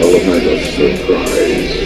Element of surprise.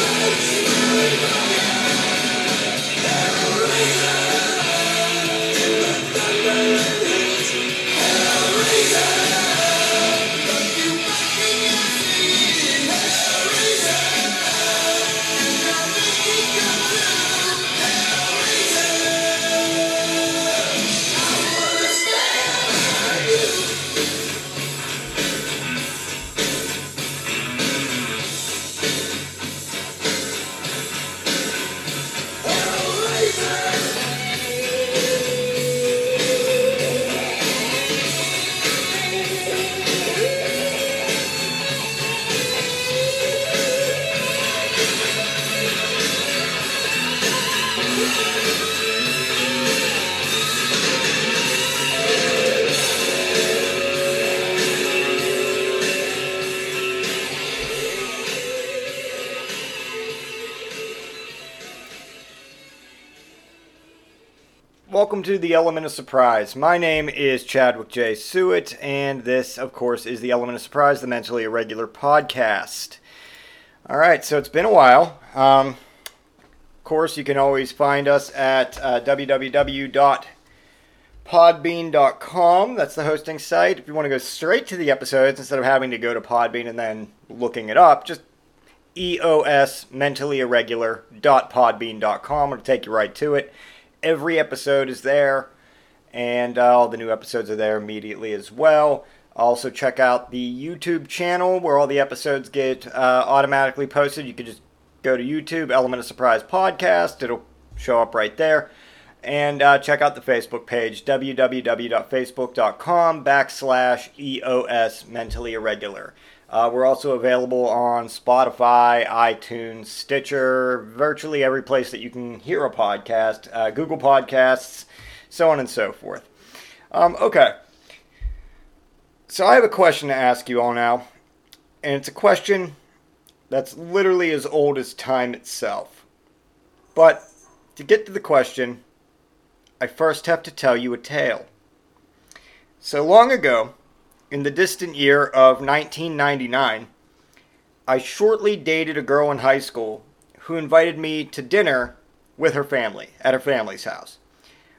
Yeah. To the Element of Surprise. My name is Chadwick J. Sewitt, and this, of course, is the Element of Surprise, the Mentally Irregular podcast. All right, so it's been a while. Um, of course, you can always find us at uh, www.podbean.com. That's the hosting site. If you want to go straight to the episodes instead of having to go to Podbean and then looking it up, just EOS mentally irregular.podbean.com. It'll take you right to it. Every episode is there, and uh, all the new episodes are there immediately as well. Also, check out the YouTube channel where all the episodes get uh, automatically posted. You can just go to YouTube, Element of Surprise Podcast. It'll show up right there. And uh, check out the Facebook page, www.facebook.com backslash EOS Mentally Irregular. Uh, we're also available on Spotify, iTunes, Stitcher, virtually every place that you can hear a podcast, uh, Google Podcasts, so on and so forth. Um, okay. So I have a question to ask you all now, and it's a question that's literally as old as time itself. But to get to the question, I first have to tell you a tale. So long ago, in the distant year of 1999, I shortly dated a girl in high school who invited me to dinner with her family at her family's house,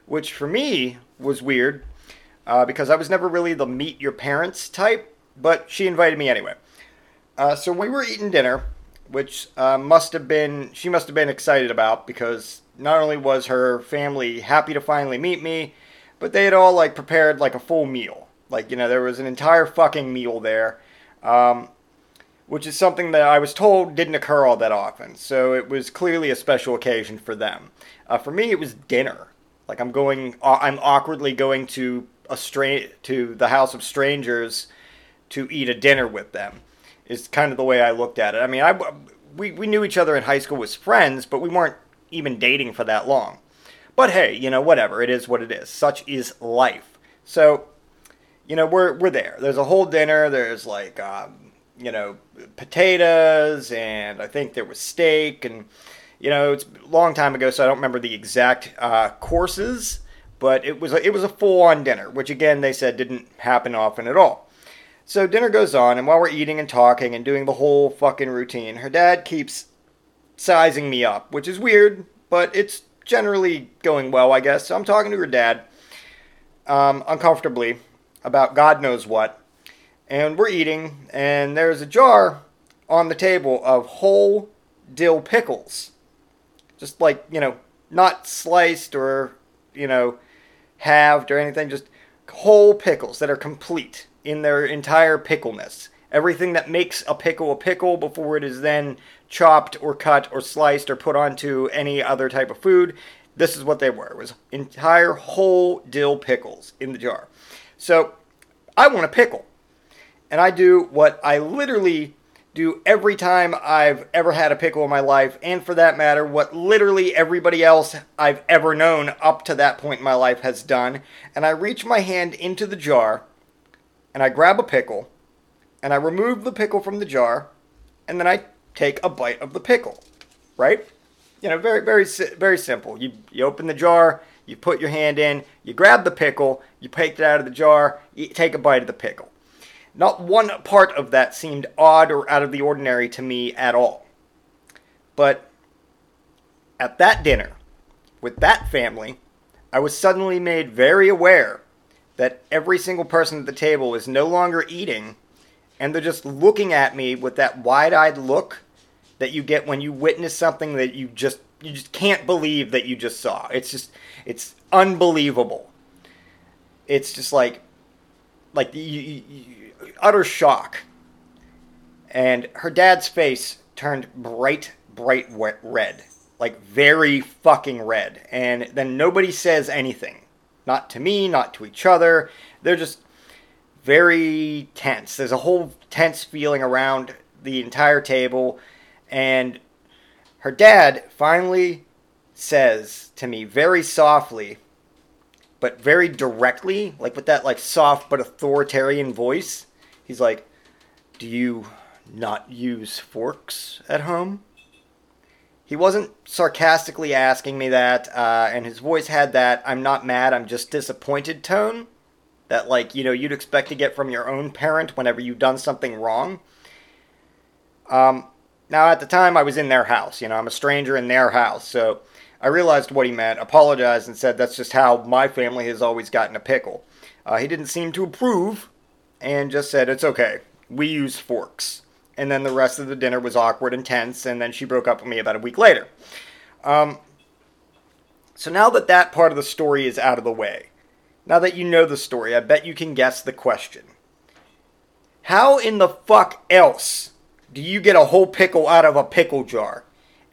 which for me was weird uh, because I was never really the meet your parents type, but she invited me anyway. Uh, so we were eating dinner, which uh, must have been she must have been excited about because not only was her family happy to finally meet me, but they had all like prepared like a full meal. Like, you know, there was an entire fucking meal there, um, which is something that I was told didn't occur all that often. So it was clearly a special occasion for them. Uh, for me, it was dinner. Like I'm going, I'm awkwardly going to a stra- to the house of strangers to eat a dinner with them. Is kind of the way I looked at it. I mean, I we we knew each other in high school as friends, but we weren't even dating for that long. But hey, you know, whatever. It is what it is. Such is life. So you know, we're we're there. There's a whole dinner. There's like, um, you know, potatoes, and I think there was steak, and you know, it's a long time ago, so I don't remember the exact uh, courses, but it was a, it was a full on dinner, which again they said didn't happen often at all. So dinner goes on, and while we're eating and talking and doing the whole fucking routine, her dad keeps sizing me up, which is weird, but it's generally going well, I guess. So I'm talking to her dad um, uncomfortably about God knows what. And we're eating, and there's a jar on the table of whole dill pickles. Just like, you know, not sliced or, you know, halved or anything, just whole pickles that are complete in their entire pickleness. Everything that makes a pickle a pickle before it is then chopped or cut or sliced or put onto any other type of food. This is what they were. It was entire whole dill pickles in the jar. So I want a pickle. And I do what I literally do every time I've ever had a pickle in my life, and for that matter, what literally everybody else I've ever known up to that point in my life has done. And I reach my hand into the jar, and I grab a pickle, and I remove the pickle from the jar, and then I take a bite of the pickle. Right? You know, very, very, very simple. You, you open the jar, you put your hand in, you grab the pickle, you take it out of the jar, you take a bite of the pickle. Not one part of that seemed odd or out of the ordinary to me at all. But at that dinner, with that family, I was suddenly made very aware that every single person at the table is no longer eating, and they're just looking at me with that wide eyed look that you get when you witness something that you just you just can't believe that you just saw. It's just it's unbelievable. It's just like like you, you, you, utter shock. And her dad's face turned bright, bright red, like very fucking red. And then nobody says anything, not to me, not to each other. They're just very tense. There's a whole tense feeling around the entire table, and her dad finally says to me very softly, but very directly, like with that like soft but authoritarian voice. He's like, "Do you not use forks at home?" he wasn't sarcastically asking me that, uh, and his voice had that I'm not mad, I'm just disappointed tone that, like, you know, you'd expect to get from your own parent whenever you've done something wrong. Um, now, at the time, I was in their house. You know, I'm a stranger in their house, so I realized what he meant, apologized, and said that's just how my family has always gotten a pickle. Uh, he didn't seem to approve, and just said, It's okay. We use forks. And then the rest of the dinner was awkward and tense, and then she broke up with me about a week later. Um, so now that that part of the story is out of the way, now that you know the story, I bet you can guess the question. How in the fuck else do you get a whole pickle out of a pickle jar?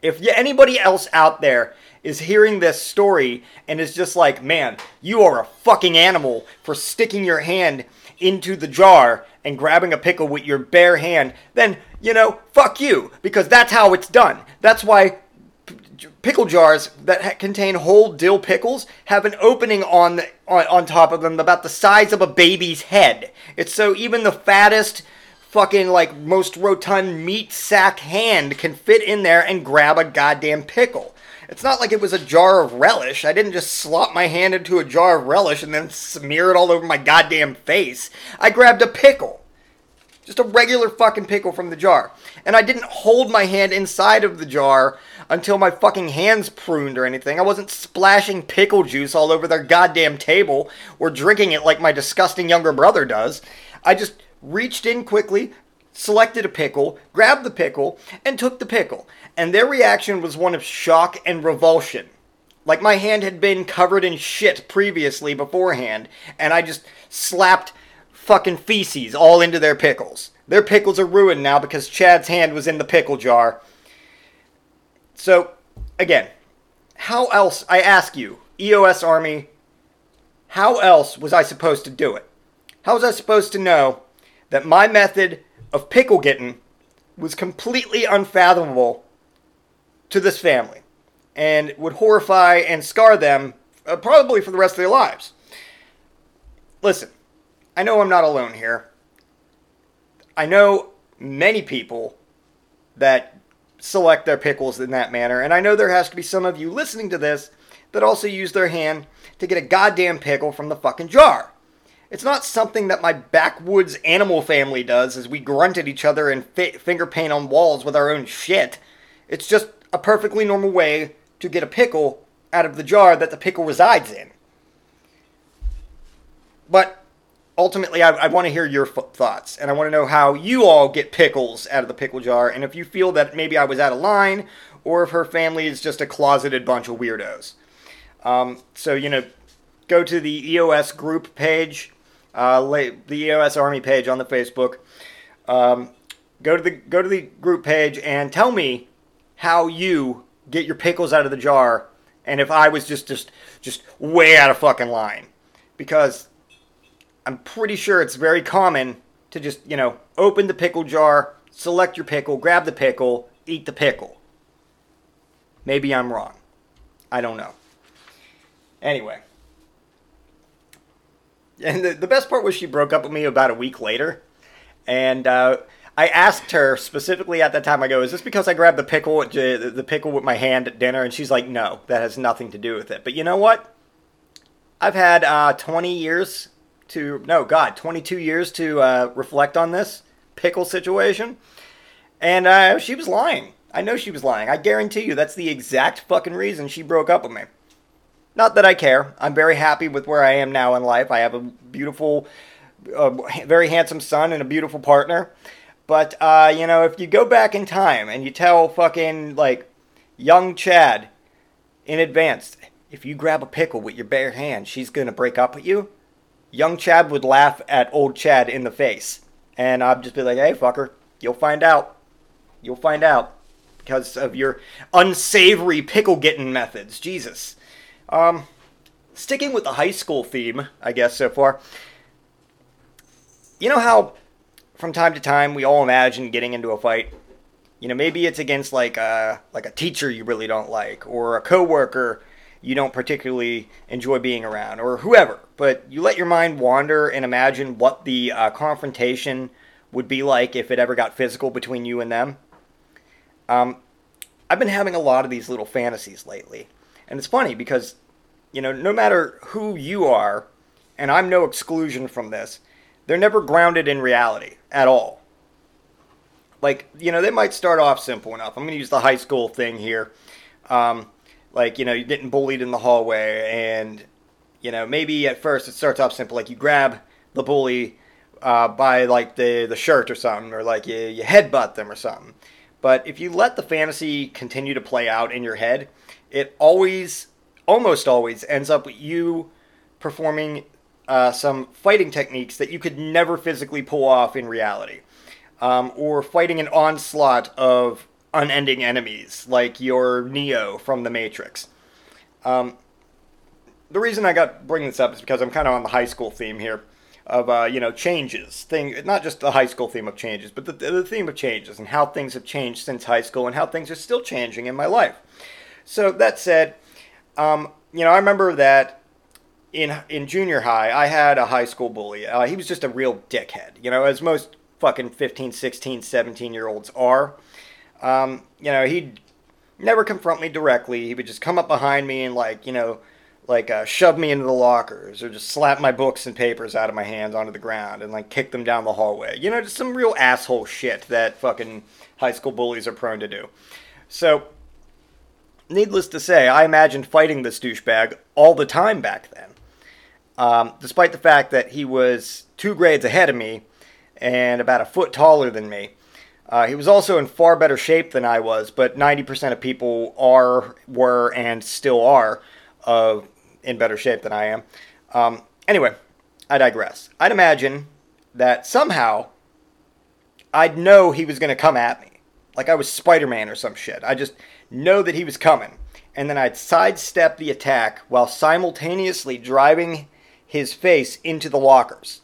If anybody else out there is hearing this story and is just like, man, you are a fucking animal for sticking your hand into the jar and grabbing a pickle with your bare hand, then, you know, fuck you, because that's how it's done. That's why pickle jars that contain whole dill pickles have an opening on, the, on on top of them about the size of a baby's head. It's so even the fattest fucking like most rotund meat sack hand can fit in there and grab a goddamn pickle. It's not like it was a jar of relish. I didn't just slop my hand into a jar of relish and then smear it all over my goddamn face. I grabbed a pickle. Just a regular fucking pickle from the jar. And I didn't hold my hand inside of the jar until my fucking hands pruned or anything. I wasn't splashing pickle juice all over their goddamn table or drinking it like my disgusting younger brother does. I just reached in quickly, selected a pickle, grabbed the pickle, and took the pickle and their reaction was one of shock and revulsion. Like my hand had been covered in shit previously beforehand, and I just slapped fucking feces all into their pickles. Their pickles are ruined now because Chad's hand was in the pickle jar. So, again, how else, I ask you, EOS Army, how else was I supposed to do it? How was I supposed to know that my method of pickle getting was completely unfathomable to this family and would horrify and scar them uh, probably for the rest of their lives. Listen, I know I'm not alone here. I know many people that select their pickles in that manner, and I know there has to be some of you listening to this that also use their hand to get a goddamn pickle from the fucking jar. It's not something that my backwoods animal family does as we grunt at each other and fi- finger paint on walls with our own shit. It's just a perfectly normal way to get a pickle out of the jar that the pickle resides in. But ultimately, I, I want to hear your f- thoughts, and I want to know how you all get pickles out of the pickle jar, and if you feel that maybe I was out of line, or if her family is just a closeted bunch of weirdos. Um, so, you know, go to the EOS group page, uh, the EOS Army page on the Facebook. Um, go to the go to the group page and tell me how you get your pickles out of the jar and if I was just just just way out of fucking line. Because I'm pretty sure it's very common to just, you know, open the pickle jar, select your pickle, grab the pickle, eat the pickle. Maybe I'm wrong. I don't know. Anyway. And the, the best part was she broke up with me about a week later. And uh, I asked her specifically at that time. I go, "Is this because I grabbed the pickle, the pickle with my hand at dinner?" And she's like, "No, that has nothing to do with it." But you know what? I've had uh, 20 years to no, God, 22 years to uh, reflect on this pickle situation, and uh, she was lying. I know she was lying. I guarantee you that's the exact fucking reason she broke up with me. Not that I care. I'm very happy with where I am now in life. I have a beautiful, very handsome son and a beautiful partner. But uh, you know, if you go back in time and you tell fucking like young Chad in advance, if you grab a pickle with your bare hand, she's gonna break up with you. Young Chad would laugh at old Chad in the face, and I'd just be like, "Hey, fucker, you'll find out. You'll find out because of your unsavory pickle getting methods." Jesus. Um, sticking with the high school theme, I guess so far. You know how from time to time we all imagine getting into a fight. You know, maybe it's against like a like a teacher you really don't like, or a coworker you don't particularly enjoy being around, or whoever. But you let your mind wander and imagine what the uh, confrontation would be like if it ever got physical between you and them. Um, I've been having a lot of these little fantasies lately. And it's funny because, you know, no matter who you are, and I'm no exclusion from this, they're never grounded in reality at all. Like, you know, they might start off simple enough. I'm going to use the high school thing here. Um, like, you know, you're getting bullied in the hallway, and, you know, maybe at first it starts off simple. Like, you grab the bully uh, by, like, the, the shirt or something, or, like, you, you headbutt them or something. But if you let the fantasy continue to play out in your head, it always, almost always, ends up with you performing uh, some fighting techniques that you could never physically pull off in reality. Um, or fighting an onslaught of unending enemies, like your Neo from The Matrix. Um, the reason I got bring this up is because I'm kind of on the high school theme here of uh, you know changes thing not just the high school theme of changes but the, the theme of changes and how things have changed since high school and how things are still changing in my life so that said um, you know i remember that in in junior high i had a high school bully uh, he was just a real dickhead you know as most fucking 15 16 17 year olds are um, you know he'd never confront me directly he would just come up behind me and like you know like uh, shove me into the lockers or just slap my books and papers out of my hands onto the ground and like kick them down the hallway. You know, just some real asshole shit that fucking high school bullies are prone to do. So, needless to say, I imagined fighting this douchebag all the time back then. Um, despite the fact that he was two grades ahead of me and about a foot taller than me. Uh, he was also in far better shape than I was, but 90% of people are, were, and still are of in better shape than I am. Um, anyway, I digress. I'd imagine that somehow I'd know he was going to come at me. Like I was Spider Man or some shit. I just know that he was coming. And then I'd sidestep the attack while simultaneously driving his face into the lockers.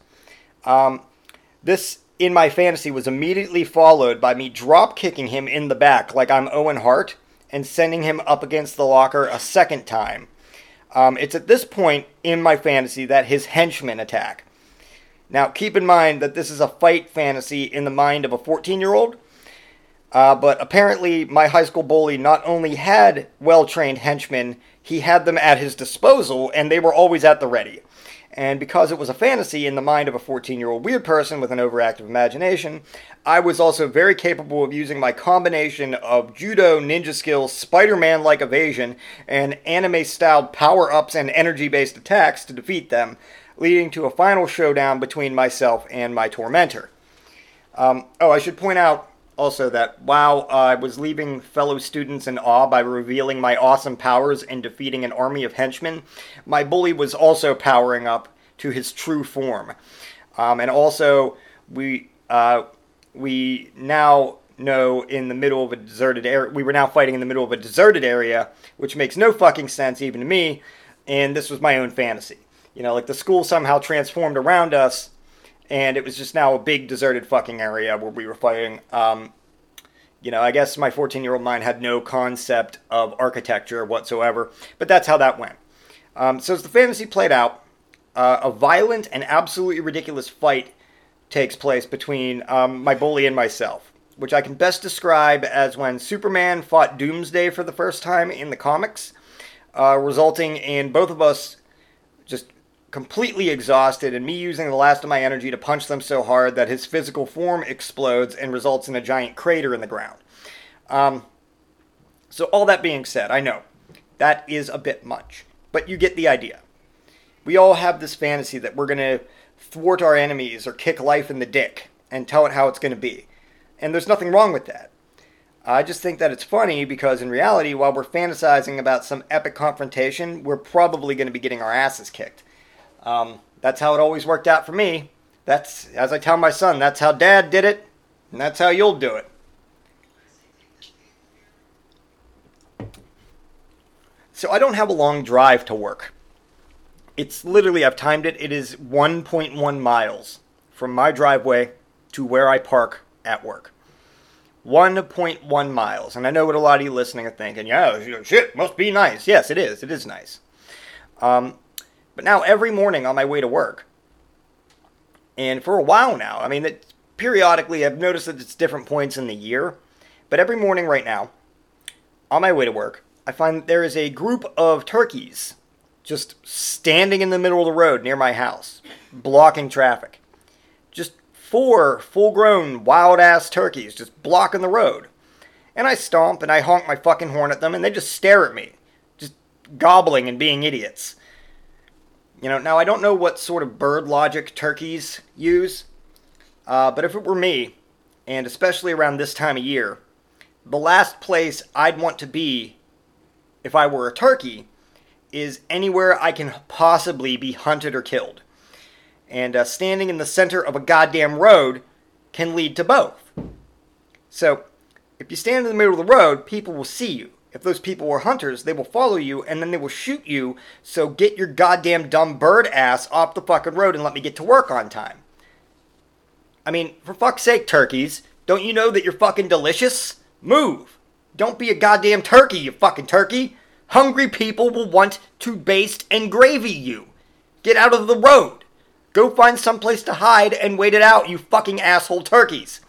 Um, this, in my fantasy, was immediately followed by me drop kicking him in the back like I'm Owen Hart and sending him up against the locker a second time um, it's at this point in my fantasy that his henchmen attack. Now, keep in mind that this is a fight fantasy in the mind of a 14 year old, uh, but apparently my high school bully not only had well trained henchmen, he had them at his disposal, and they were always at the ready. And because it was a fantasy in the mind of a 14 year old weird person with an overactive imagination, I was also very capable of using my combination of judo, ninja skills, Spider Man like evasion, and anime styled power ups and energy based attacks to defeat them, leading to a final showdown between myself and my tormentor. Um, oh, I should point out also that while I was leaving fellow students in awe by revealing my awesome powers and defeating an army of henchmen, my bully was also powering up to his true form. Um, and also, we uh, we now know in the middle of a deserted area. We were now fighting in the middle of a deserted area, which makes no fucking sense even to me. And this was my own fantasy. You know, like the school somehow transformed around us and it was just now a big deserted fucking area where we were fighting. Um, you know, I guess my 14 year old mind had no concept of architecture whatsoever, but that's how that went. Um, so as the fantasy played out, uh, a violent and absolutely ridiculous fight takes place between um, my bully and myself, which I can best describe as when Superman fought Doomsday for the first time in the comics, uh, resulting in both of us completely exhausted and me using the last of my energy to punch them so hard that his physical form explodes and results in a giant crater in the ground. Um, so, all that being said, I know that is a bit much, but you get the idea. We all have this fantasy that we're going to thwart our enemies or kick life in the dick and tell it how it's going to be. And there's nothing wrong with that. I just think that it's funny because in reality, while we're fantasizing about some epic confrontation, we're probably going to be getting our asses kicked. Um, that's how it always worked out for me. That's, as I tell my son, that's how dad did it, and that's how you'll do it. So I don't have a long drive to work. It's literally, I've timed it, it is 1.1 miles from my driveway to where I park at work. 1.1 miles. And I know what a lot of you listening are thinking. Yeah, shit, must be nice. Yes, it is. It is nice. Um, but now every morning on my way to work, and for a while now, I mean, it, periodically I've noticed that it's different points in the year, but every morning right now, on my way to work, I find there is a group of turkeys just standing in the middle of the road near my house, blocking traffic. Just four full grown wild ass turkeys just blocking the road. And I stomp and I honk my fucking horn at them and they just stare at me, just gobbling and being idiots. You know, now I don't know what sort of bird logic turkeys use, uh, but if it were me, and especially around this time of year, the last place I'd want to be if I were a turkey is anywhere I can possibly be hunted or killed. And uh, standing in the center of a goddamn road can lead to both. So, if you stand in the middle of the road, people will see you. If those people were hunters, they will follow you and then they will shoot you. So, get your goddamn dumb bird ass off the fucking road and let me get to work on time. I mean, for fuck's sake, turkeys, don't you know that you're fucking delicious? Move! Don't be a goddamn turkey, you fucking turkey! Hungry people will want to baste and gravy you. Get out of the road. Go find someplace to hide and wait it out, you fucking asshole turkeys.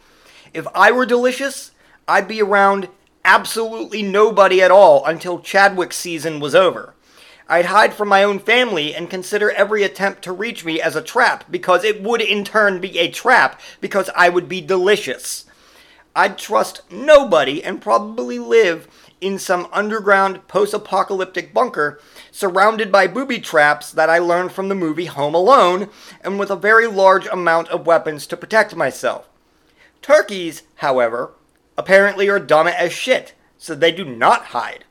If I were delicious, I'd be around absolutely nobody at all until Chadwick's season was over. I'd hide from my own family and consider every attempt to reach me as a trap because it would in turn be a trap because I would be delicious. I'd trust nobody and probably live in some underground post apocalyptic bunker surrounded by booby traps that I learned from the movie Home Alone and with a very large amount of weapons to protect myself. Turkeys, however, apparently are dumb as shit, so they do not hide.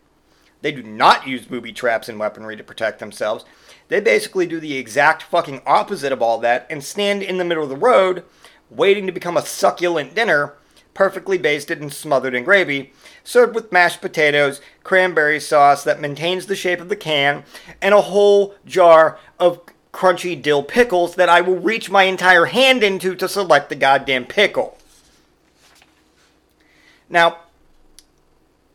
They do not use booby traps and weaponry to protect themselves. They basically do the exact fucking opposite of all that and stand in the middle of the road, waiting to become a succulent dinner, perfectly basted and smothered in gravy, served with mashed potatoes, cranberry sauce that maintains the shape of the can, and a whole jar of crunchy dill pickles that I will reach my entire hand into to select the goddamn pickle. Now,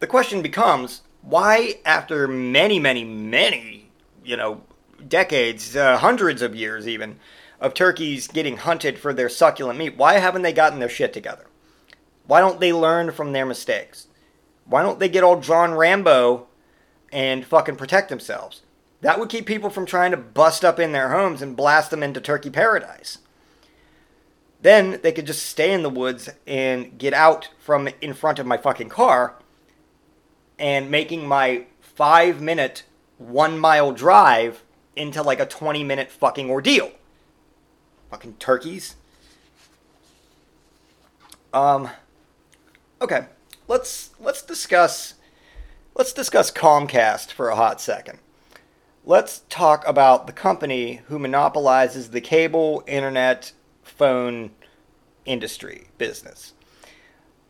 the question becomes why, after many, many, many, you know, decades, uh, hundreds of years even, of turkeys getting hunted for their succulent meat, why haven't they gotten their shit together? Why don't they learn from their mistakes? Why don't they get all John Rambo and fucking protect themselves? That would keep people from trying to bust up in their homes and blast them into turkey paradise. Then they could just stay in the woods and get out from in front of my fucking car and making my five minute, one mile drive into like a 20 minute fucking ordeal. Fucking turkeys. Um, okay, let's let's discuss let's discuss Comcast for a hot second. Let's talk about the company who monopolizes the cable, internet, phone industry business.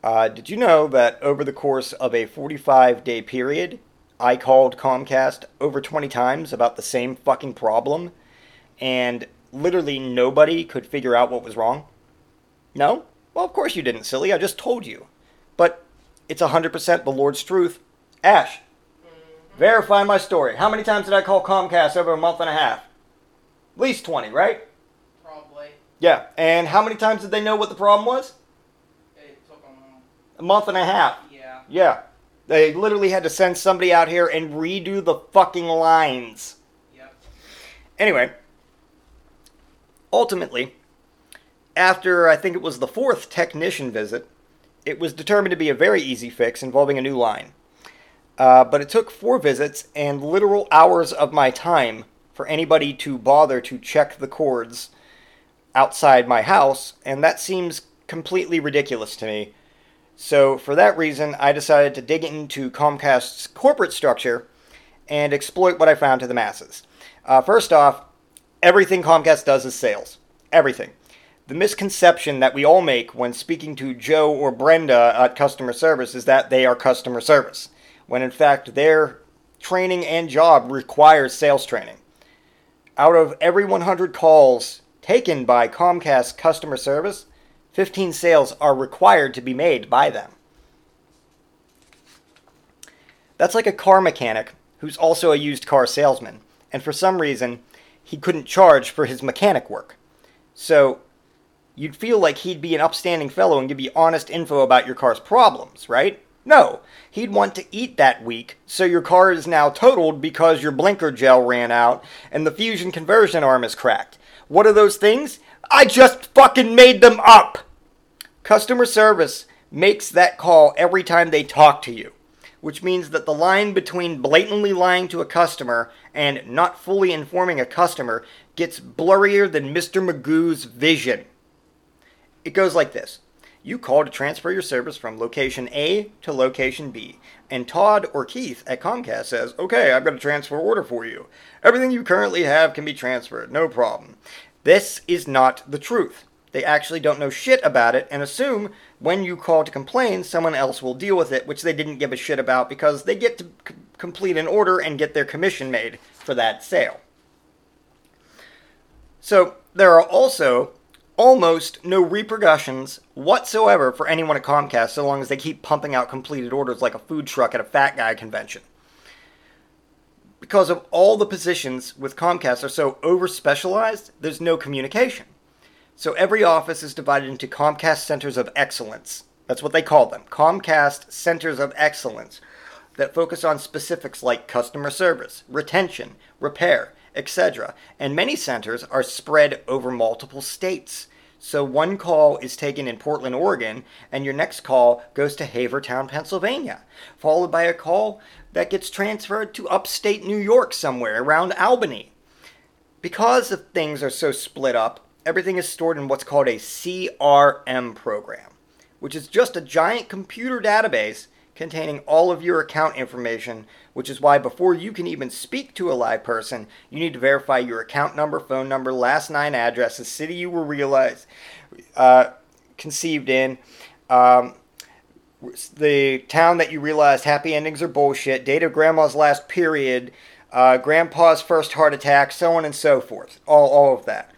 Uh, did you know that over the course of a 45 day period, I called Comcast over 20 times about the same fucking problem, and literally nobody could figure out what was wrong? No? Well, of course you didn't, silly. I just told you. But it's 100% the Lord's truth. Ash, verify my story. How many times did I call Comcast over a month and a half? At least 20, right? Yeah. And how many times did they know what the problem was? It took. A month and a half. Yeah. Yeah. They literally had to send somebody out here and redo the fucking lines. Yep. Anyway, ultimately, after I think it was the fourth technician visit, it was determined to be a very easy fix involving a new line. Uh, but it took four visits and literal hours of my time for anybody to bother to check the cords outside my house, and that seems completely ridiculous to me. So, for that reason, I decided to dig into Comcast's corporate structure and exploit what I found to the masses. Uh, first off, everything Comcast does is sales. Everything. The misconception that we all make when speaking to Joe or Brenda at customer service is that they are customer service, when in fact their training and job requires sales training. Out of every 100 calls taken by Comcast customer service, 15 sales are required to be made by them. That's like a car mechanic who's also a used car salesman, and for some reason, he couldn't charge for his mechanic work. So, you'd feel like he'd be an upstanding fellow and give you honest info about your car's problems, right? No, he'd want to eat that week, so your car is now totaled because your blinker gel ran out and the fusion conversion arm is cracked. What are those things? I just fucking made them up! Customer service makes that call every time they talk to you, which means that the line between blatantly lying to a customer and not fully informing a customer gets blurrier than Mr. Magoo's vision. It goes like this. You call to transfer your service from location A to location B, and Todd or Keith at Comcast says, Okay, I've got a transfer order for you. Everything you currently have can be transferred, no problem. This is not the truth. They actually don't know shit about it and assume when you call to complain, someone else will deal with it, which they didn't give a shit about because they get to c- complete an order and get their commission made for that sale. So, there are also almost no repercussions whatsoever for anyone at Comcast so long as they keep pumping out completed orders like a food truck at a fat guy convention. Because of all the positions with Comcast are so over specialized, there's no communication. So every office is divided into Comcast Centers of Excellence. That's what they call them Comcast Centers of Excellence that focus on specifics like customer service, retention, repair, etc. And many centers are spread over multiple states. So one call is taken in Portland, Oregon, and your next call goes to Havertown, Pennsylvania, followed by a call that gets transferred to upstate New York somewhere around Albany. Because the things are so split up, everything is stored in what's called a CRM program, which is just a giant computer database containing all of your account information, which is why before you can even speak to a live person, you need to verify your account number, phone number, last nine the city you were realized, uh, conceived in, um, the town that you realized happy endings are bullshit, date of grandma's last period, uh, grandpa's first heart attack, so on and so forth. All, all of that.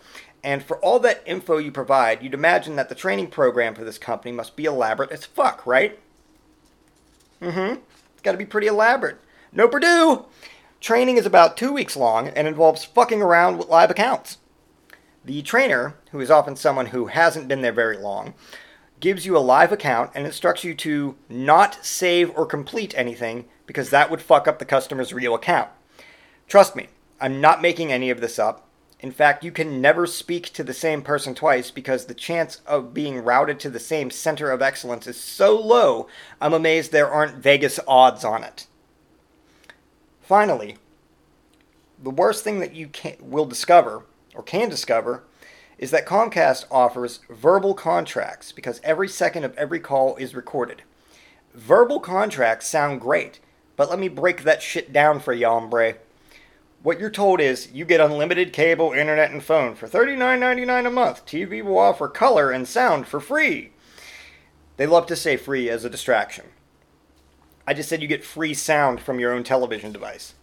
And for all that info you provide, you'd imagine that the training program for this company must be elaborate as fuck, right? Mm-hmm. It's got to be pretty elaborate. No Purdue! Training is about two weeks long and involves fucking around with live accounts. The trainer, who is often someone who hasn't been there very long, gives you a live account and instructs you to not save or complete anything because that would fuck up the customer's real account. Trust me, I'm not making any of this up. In fact, you can never speak to the same person twice because the chance of being routed to the same center of excellence is so low, I'm amazed there aren't Vegas odds on it. Finally, the worst thing that you can, will discover, or can discover, is that Comcast offers verbal contracts because every second of every call is recorded. Verbal contracts sound great, but let me break that shit down for you, hombre. What you're told is you get unlimited cable, internet, and phone for $39.99 a month. TV will offer color and sound for free. They love to say free as a distraction. I just said you get free sound from your own television device.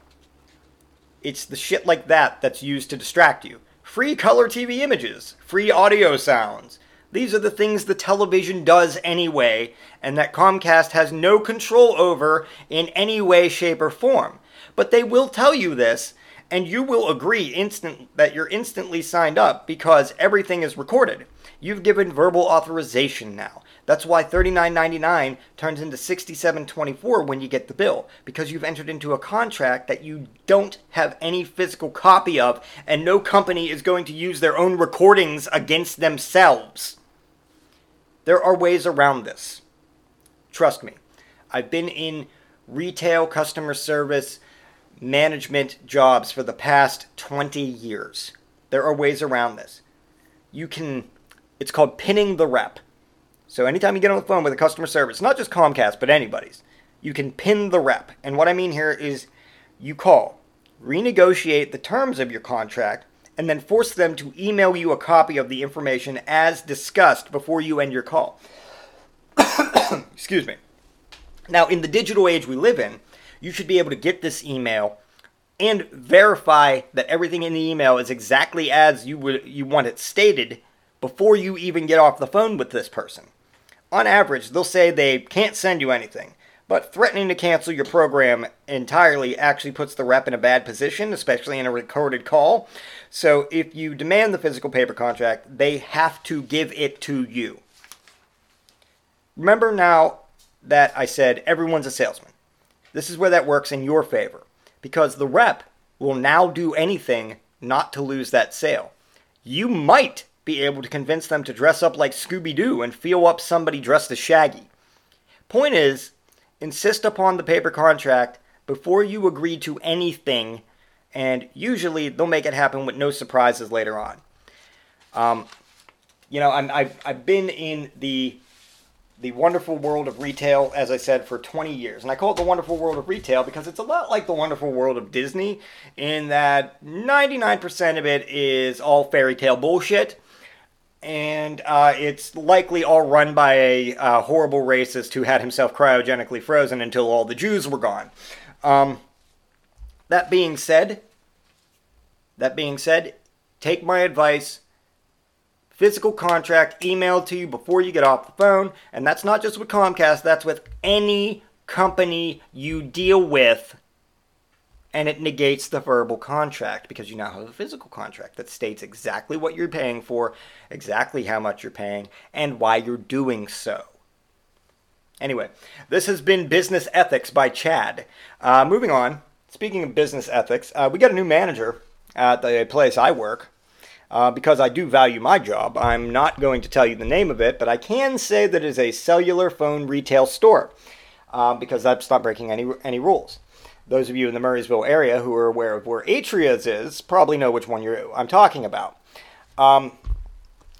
It's the shit like that that's used to distract you. Free color TV images, free audio sounds. These are the things the television does anyway, and that Comcast has no control over in any way, shape, or form. But they will tell you this, and you will agree instant that you're instantly signed up because everything is recorded. You've given verbal authorization now. That's why $39.99 turns into $67.24 when you get the bill, because you've entered into a contract that you don't have any physical copy of, and no company is going to use their own recordings against themselves. There are ways around this. Trust me. I've been in retail customer service management jobs for the past 20 years. There are ways around this. You can, it's called pinning the rep. So anytime you get on the phone with a customer service, not just Comcast, but anybody's, you can pin the rep. And what I mean here is you call, renegotiate the terms of your contract, and then force them to email you a copy of the information as discussed before you end your call. Excuse me. Now, in the digital age we live in, you should be able to get this email and verify that everything in the email is exactly as you would you want it stated before you even get off the phone with this person. On average, they'll say they can't send you anything, but threatening to cancel your program entirely actually puts the rep in a bad position, especially in a recorded call. So if you demand the physical paper contract, they have to give it to you. Remember now, that I said everyone's a salesman. This is where that works in your favor because the rep will now do anything not to lose that sale. You might be able to convince them to dress up like Scooby Doo and feel up somebody dressed as Shaggy. Point is, insist upon the paper contract before you agree to anything, and usually they'll make it happen with no surprises later on. Um, you know, I'm, I've, I've been in the the wonderful world of retail, as I said, for 20 years. And I call it the wonderful world of retail because it's a lot like the wonderful world of Disney in that 99% of it is all fairy tale bullshit. And uh, it's likely all run by a uh, horrible racist who had himself cryogenically frozen until all the Jews were gone. Um, that being said, that being said, take my advice physical contract emailed to you before you get off the phone. And that's not just with Comcast, that's with any company you deal with. And it negates the verbal contract because you now have a physical contract that states exactly what you're paying for, exactly how much you're paying, and why you're doing so. Anyway, this has been Business Ethics by Chad. Uh, moving on, speaking of business ethics, uh, we got a new manager at the place I work. Uh, because I do value my job, I'm not going to tell you the name of it, but I can say that it is a cellular phone retail store uh, because that's not breaking any any rules. Those of you in the Murrysville area who are aware of where Atria's is probably know which one you're, I'm talking about. Um,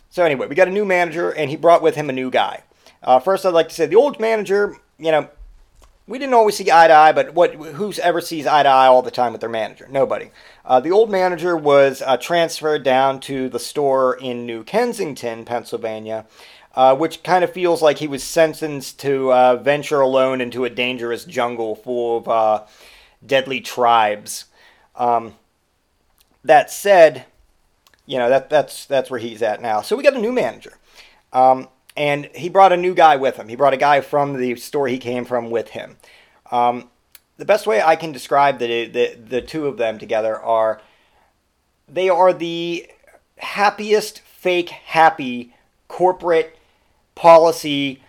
so anyway, we got a new manager, and he brought with him a new guy. Uh, first, I'd like to say the old manager, you know, we didn't always see eye to eye, but what who's ever sees eye to eye all the time with their manager? Nobody. Uh, the old manager was uh, transferred down to the store in New Kensington, Pennsylvania, uh, which kind of feels like he was sentenced to uh, venture alone into a dangerous jungle full of uh, deadly tribes. Um, that said, you know that that's that's where he's at now. So we got a new manager. Um, and he brought a new guy with him. He brought a guy from the store he came from with him. Um, the best way I can describe the, the the two of them together are they are the happiest fake happy corporate policy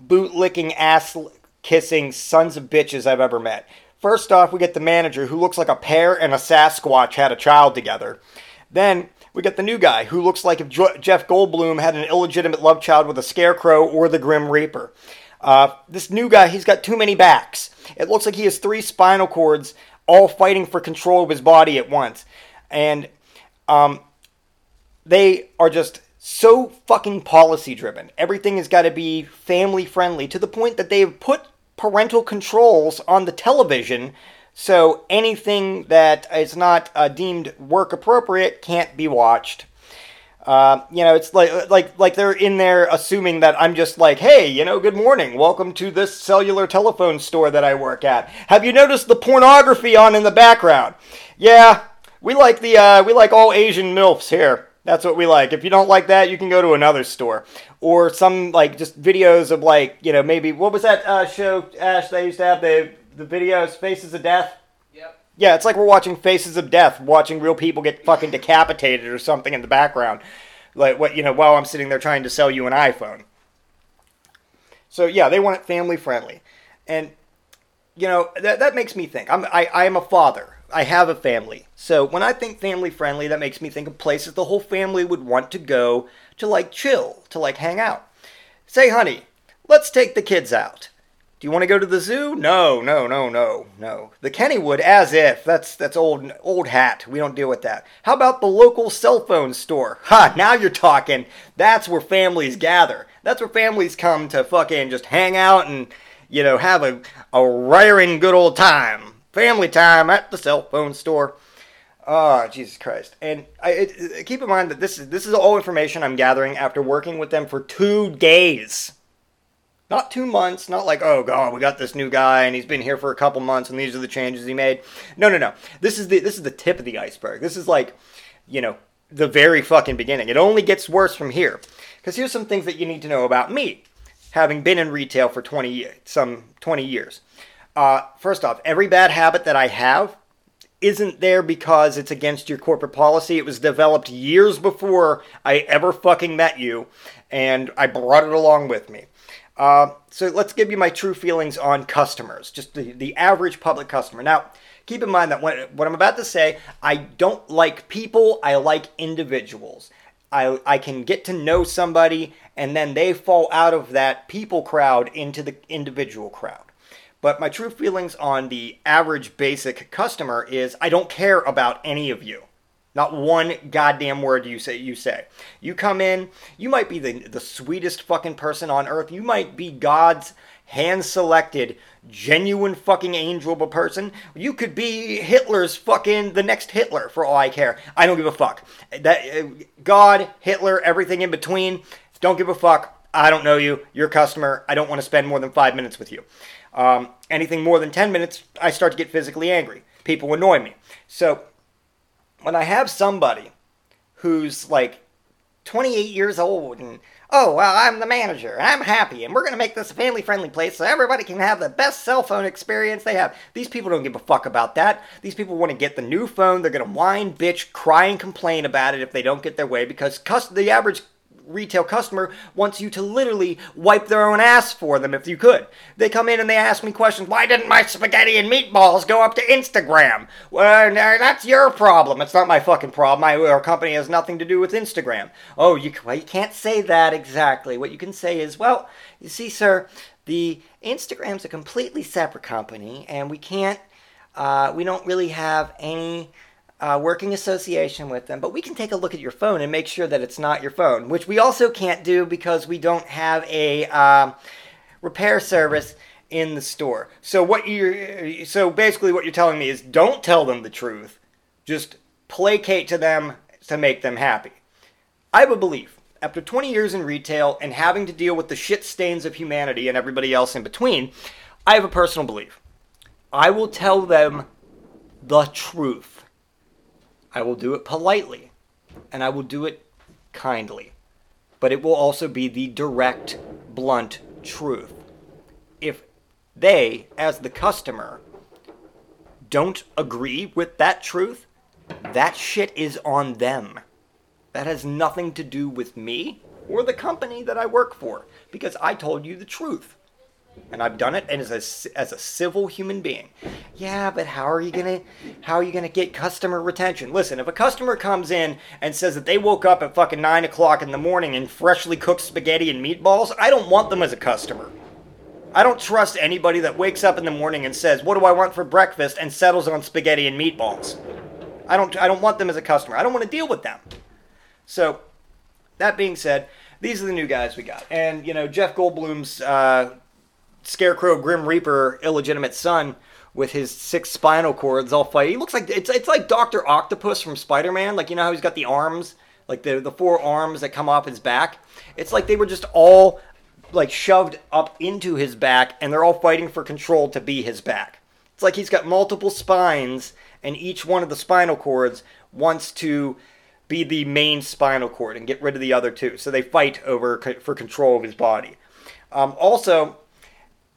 boot licking ass kissing sons of bitches I've ever met. First off, we get the manager who looks like a pear and a Sasquatch had a child together. Then we got the new guy who looks like if Jeff Goldblum had an illegitimate love child with a scarecrow or the Grim Reaper. Uh, this new guy, he's got too many backs. It looks like he has three spinal cords all fighting for control of his body at once. And um, they are just so fucking policy driven. Everything has got to be family friendly to the point that they've put parental controls on the television so anything that is not uh, deemed work appropriate can't be watched. Uh, you know, it's like like like they're in there assuming that I'm just like, hey, you know, good morning, welcome to this cellular telephone store that I work at. Have you noticed the pornography on in the background? Yeah, we like the uh, we like all Asian milfs here. That's what we like. If you don't like that, you can go to another store or some like just videos of like you know maybe what was that uh, show Ash they used to have the the videos Faces of Death. Yep. Yeah, it's like we're watching Faces of Death, watching real people get fucking decapitated or something in the background. Like what you know, while I'm sitting there trying to sell you an iPhone. So yeah, they want it family friendly, and you know that that makes me think. I'm I I am a father. I have a family. So when I think family friendly, that makes me think of places the whole family would want to go to like chill, to like hang out. Say, honey, let's take the kids out. Do you want to go to the zoo? No, no, no, no, no. The Kennywood, as if. That's that's old old hat. We don't deal with that. How about the local cell phone store? Ha, now you're talking. That's where families gather. That's where families come to fucking just hang out and, you know, have a, a raring good old time. Family time at the cell phone store. Oh, Jesus Christ. And I, it, keep in mind that this is this is all information I'm gathering after working with them for two days. Not two months, not like, oh god, we got this new guy and he's been here for a couple months and these are the changes he made. No, no, no. This is the this is the tip of the iceberg. This is like, you know, the very fucking beginning. It only gets worse from here. Because here's some things that you need to know about me, having been in retail for 20 some 20 years. Uh, first off, every bad habit that I have isn't there because it's against your corporate policy. It was developed years before I ever fucking met you, and I brought it along with me. Uh, so let's give you my true feelings on customers, just the, the average public customer. Now, keep in mind that what, what I'm about to say, I don't like people, I like individuals. I, I can get to know somebody and then they fall out of that people crowd into the individual crowd. But my true feelings on the average basic customer is I don't care about any of you. Not one goddamn word you say you say. You come in, you might be the the sweetest fucking person on earth. You might be God's hand selected genuine fucking angel of a person. You could be Hitler's fucking the next Hitler for all I care. I don't give a fuck. That uh, God, Hitler, everything in between, don't give a fuck. I don't know you. You're a customer. I don't want to spend more than 5 minutes with you. Um, anything more than 10 minutes, I start to get physically angry. People annoy me. So, when I have somebody who's like 28 years old and oh well i'm the manager and i'm happy and we're going to make this a family friendly place so everybody can have the best cell phone experience they have. These people don't give a fuck about that. These people want to get the new phone. They're going to whine bitch cry and complain about it if they don't get their way because cus- the average retail customer wants you to literally wipe their own ass for them if you could. They come in and they ask me questions. Why didn't my spaghetti and meatballs go up to Instagram? Well, that's your problem. It's not my fucking problem. My, our company has nothing to do with Instagram. Oh, you, well, you can't say that exactly. What you can say is, well, you see, sir, the Instagram's a completely separate company, and we can't, uh, we don't really have any uh, working association with them, but we can take a look at your phone and make sure that it's not your phone, which we also can't do because we don't have a um, repair service in the store. So what you so basically what you're telling me is don't tell them the truth, just placate to them to make them happy. I have a belief. After 20 years in retail and having to deal with the shit stains of humanity and everybody else in between, I have a personal belief. I will tell them the truth. I will do it politely and I will do it kindly. But it will also be the direct, blunt truth. If they, as the customer, don't agree with that truth, that shit is on them. That has nothing to do with me or the company that I work for because I told you the truth and I've done it and as a, as a civil human being. Yeah, but how are you gonna how are you gonna get customer retention? Listen, if a customer comes in and says that they woke up at fucking nine o'clock in the morning and freshly cooked spaghetti and meatballs, I don't want them as a customer. I don't trust anybody that wakes up in the morning and says, "What do I want for breakfast?" and settles on spaghetti and meatballs. I don't I don't want them as a customer. I don't want to deal with them. So, that being said, these are the new guys we got, and you know Jeff Goldblum's uh, Scarecrow Grim Reaper illegitimate son with his six spinal cords all fight. He looks like it's it's like Doctor Octopus from Spider Man. Like you know how he's got the arms, like the the four arms that come off his back. It's like they were just all like shoved up into his back, and they're all fighting for control to be his back. It's like he's got multiple spines, and each one of the spinal cords wants to be the main spinal cord and get rid of the other two. So they fight over for control of his body. Um, also,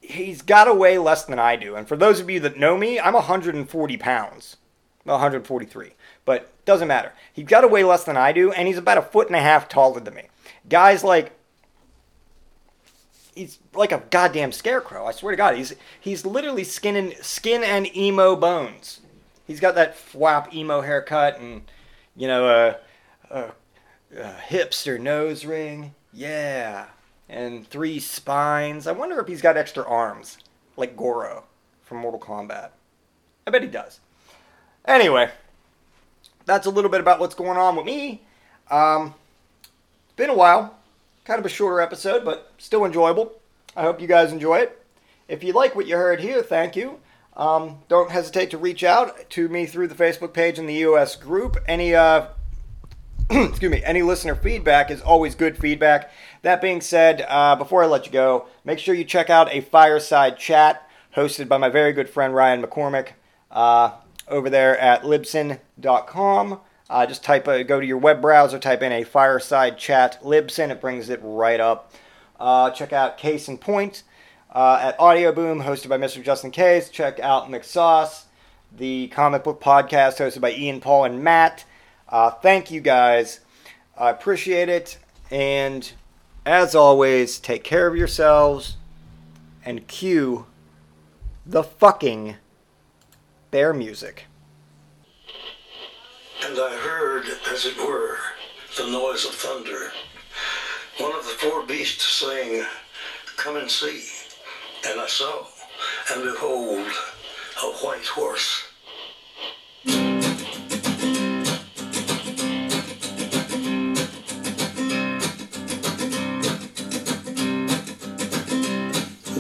he's got to weigh less than I do. And for those of you that know me, I'm 140 pounds. Well, 143. But doesn't matter. He's got to weigh less than I do, and he's about a foot and a half taller than me. Guys like he's like a goddamn scarecrow. I swear to God, he's he's literally skin and skin and emo bones. He's got that flap emo haircut and you know a, a, a hipster nose ring. Yeah, and three spines. I wonder if he's got extra arms, like Goro from Mortal Kombat. I bet he does. Anyway, that's a little bit about what's going on with me. Um, it's been a while. Kind of a shorter episode, but still enjoyable. I hope you guys enjoy it. If you like what you heard here, thank you. Um, don't hesitate to reach out to me through the Facebook page and the EOS group. Any uh, excuse me, any listener feedback is always good feedback. That being said, uh, before I let you go, make sure you check out a fireside chat hosted by my very good friend Ryan McCormick uh, over there at libsyn.com. Uh, just type a, go to your web browser, type in a fireside chat Libsyn, it brings it right up. Uh, check out Case and Point uh, at Audio Boom, hosted by Mr. Justin Case. Check out McSauce, the comic book podcast hosted by Ian Paul and Matt. Uh, thank you guys. I appreciate it. And As always, take care of yourselves and cue the fucking bear music. And I heard, as it were, the noise of thunder. One of the four beasts saying, Come and see. And I saw, and behold, a white horse.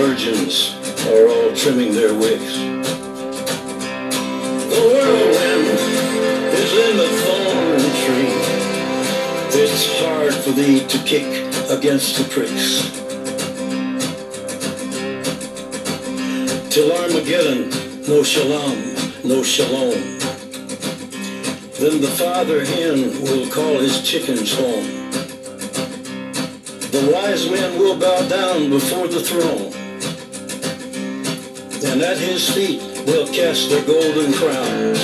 virgins are all trimming their wicks. The whirlwind is in the thorn tree. It's hard for thee to kick against the pricks. Till Armageddon, no shalom, no shalom. Then the father hen will call his chickens home. The wise men will bow down before the throne. And at his feet they'll cast their golden crowns.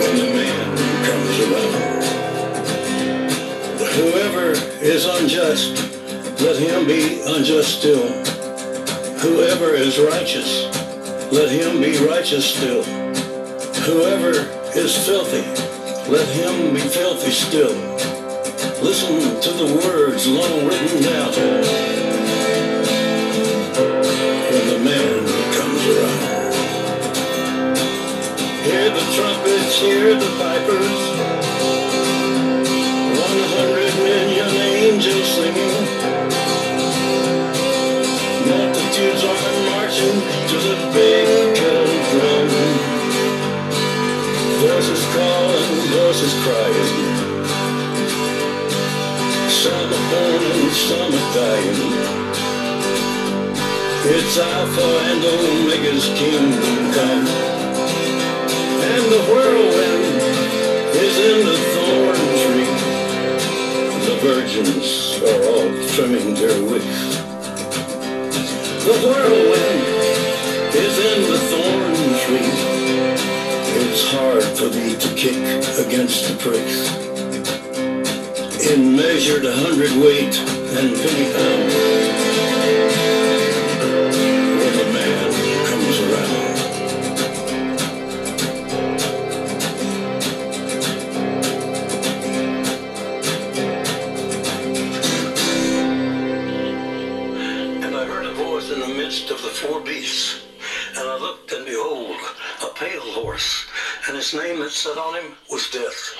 When the man comes around. Whoever is unjust, let him be unjust still. Whoever is righteous, let him be righteous still. Whoever is filthy, let him be filthy still. Listen to the words long written down Hear the trumpets, hear the pipers. It's Alpha and Omega's kingdom come. And the whirlwind is in the thorn tree. The virgins are all trimming their wicks. The whirlwind is in the thorn tree. It's hard for thee to kick against the pricks. In measured hundredweight and penny pound. That sat on him was Death.